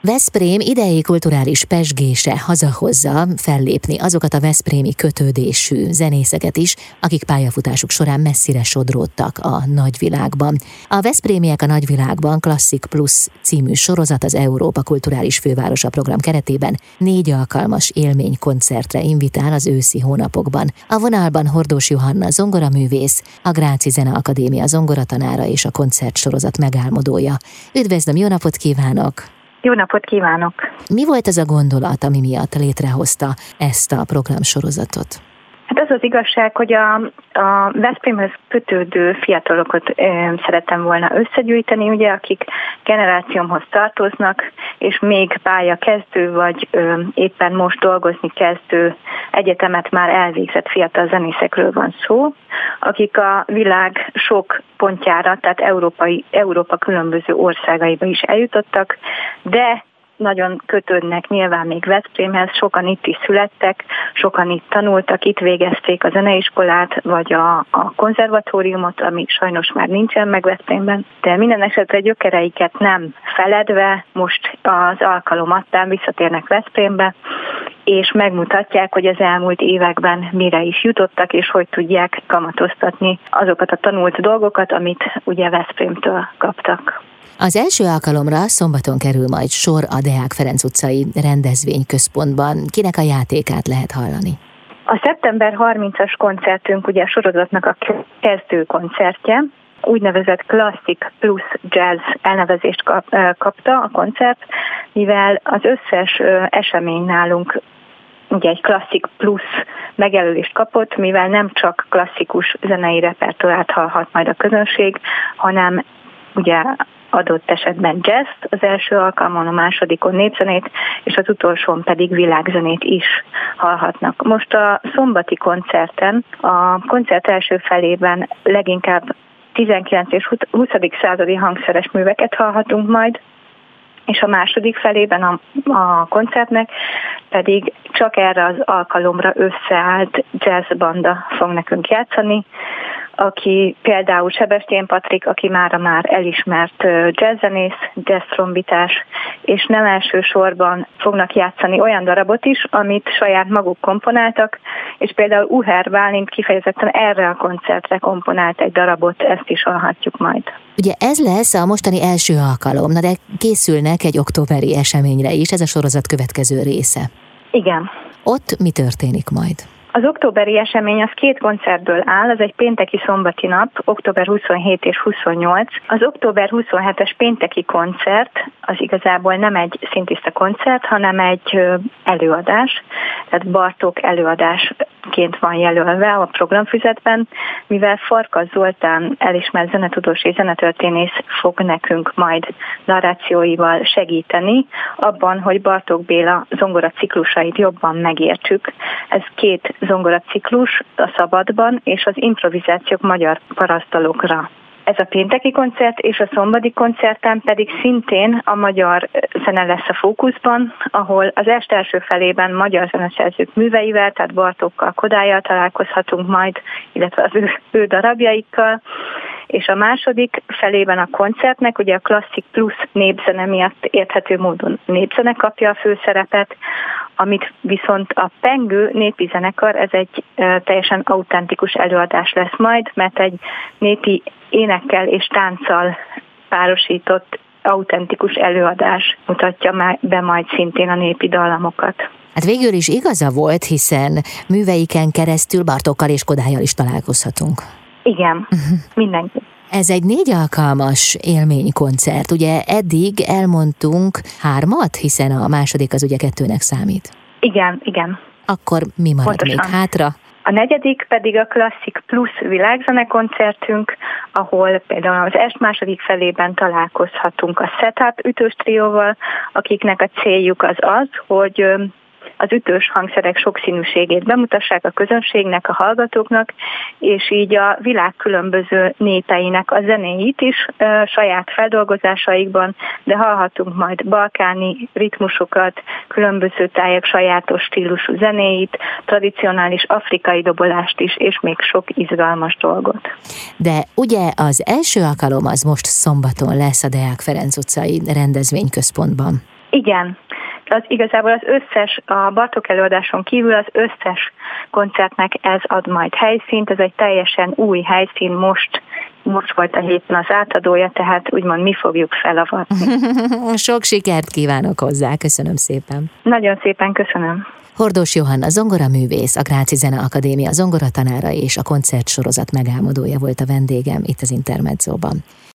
Veszprém idei kulturális pesgése hazahozza fellépni azokat a Veszprémi kötődésű zenészeket is, akik pályafutásuk során messzire sodródtak a nagyvilágban. A Veszprémiek a nagyvilágban Klasszik Plus című sorozat az Európa Kulturális Fővárosa program keretében négy alkalmas élménykoncertre invitál az őszi hónapokban. A vonalban Hordós Johanna zongoraművész, a Gráci Zene Akadémia zongoratanára és a koncertsorozat megálmodója. Üdvözlöm, jó napot kívánok! Jó napot kívánok! Mi volt ez a gondolat, ami miatt létrehozta ezt a programsorozatot? Hát az az igazság, hogy a, a Veszprémhez kötődő fiatalokat e, szerettem volna összegyűjteni, ugye, akik generációmhoz tartoznak, és még pálya kezdő, vagy e, éppen most dolgozni kezdő egyetemet már elvégzett fiatal zenészekről van szó, akik a világ sok pontjára, tehát Európai, Európa különböző országaiba is eljutottak, de nagyon kötődnek nyilván még Veszprémhez, sokan itt is születtek, sokan itt tanultak, itt végezték a zeneiskolát, vagy a, a konzervatóriumot, ami sajnos már nincsen meg Veszprémben, de minden esetre gyökereiket nem feledve, most az alkalom adtán visszatérnek Veszprémbe, és megmutatják, hogy az elmúlt években mire is jutottak, és hogy tudják kamatoztatni azokat a tanult dolgokat, amit ugye Veszprémtől kaptak. Az első alkalomra szombaton kerül majd sor a Deák Ferenc utcai rendezvényközpontban. Kinek a játékát lehet hallani? A szeptember 30-as koncertünk ugye a sorozatnak a kezdő koncertje, úgynevezett Classic Plus Jazz elnevezést kap, kapta a koncert, mivel az összes esemény nálunk ugye egy klasszik plusz megjelölést kapott, mivel nem csak klasszikus zenei repertoárt hallhat majd a közönség, hanem ugye adott esetben jazz az első alkalmon, a másodikon népzenét, és az utolsón pedig világzenét is hallhatnak. Most a szombati koncerten, a koncert első felében leginkább 19 és 20. századi hangszeres műveket hallhatunk majd, és a második felében a, a koncertnek pedig csak erre az alkalomra összeállt jazzbanda fog nekünk játszani, aki például Sebestyén Patrik, aki mára már elismert jazzzenész, jazztrombitás, és nem elsősorban fognak játszani olyan darabot is, amit saját maguk komponáltak, és például Uher Bálint kifejezetten erre a koncertre komponált egy darabot, ezt is hallhatjuk majd. Ugye ez lesz a mostani első alkalom, na de készülnek egy októberi eseményre is, ez a sorozat következő része. Igen. Ott mi történik majd? Az októberi esemény az két koncertből áll, az egy pénteki szombati nap, október 27 és 28. Az október 27-es pénteki koncert az igazából nem egy szintiszta koncert, hanem egy előadás, tehát Bartók előadásként van jelölve a programfüzetben, mivel Farkas Zoltán elismert zenetudós és zenetörténész fog nekünk majd narrációival segíteni abban, hogy Bartók Béla zongora ciklusait jobban megértsük. Ez két zongoraciklus a szabadban és az improvizációk magyar parasztalokra. Ez a pénteki koncert és a szombadi koncerten pedig szintén a magyar zene lesz a fókuszban, ahol az este első felében magyar zeneszerzők műveivel, tehát Bartókkal, Kodályjal találkozhatunk majd, illetve az ő, ő darabjaikkal, és a második felében a koncertnek, ugye a klasszik plusz népzene miatt érthető módon népzene kapja a főszerepet, amit viszont a Pengő népi zenekar, ez egy teljesen autentikus előadás lesz majd, mert egy népi énekkel és tánccal párosított autentikus előadás mutatja be majd szintén a népi dallamokat. Hát végül is igaza volt, hiszen műveiken keresztül Bartókkal és Kodályjal is találkozhatunk. Igen, uh-huh. mindenki. Ez egy négy alkalmas élménykoncert. Ugye eddig elmondtunk hármat, hiszen a második az ugye kettőnek számít. Igen, igen. Akkor mi marad Pontosan. még hátra? A negyedik pedig a Klasszik Plus világzenekoncertünk, ahol például az est második felében találkozhatunk a Setup ütős trióval, akiknek a céljuk az az, hogy az ütős hangszerek sokszínűségét bemutassák a közönségnek, a hallgatóknak, és így a világ különböző népeinek a zenéit is e, saját feldolgozásaikban, de hallhatunk majd balkáni ritmusokat, különböző tájak sajátos stílusú zenéit, tradicionális afrikai dobolást is, és még sok izgalmas dolgot. De ugye az első alkalom az most szombaton lesz a Deák Ferenc utcai rendezvényközpontban. Igen, az igazából az összes, a Bartok előadáson kívül az összes koncertnek ez ad majd helyszínt, ez egy teljesen új helyszín, most most volt a héten az átadója, tehát úgymond mi fogjuk felavatni. Sok sikert kívánok hozzá, köszönöm szépen. Nagyon szépen köszönöm. Hordós Johanna zongoraművész, a Gráci Zene Akadémia zongoratanára és a koncertsorozat megálmodója volt a vendégem itt az Intermedzóban.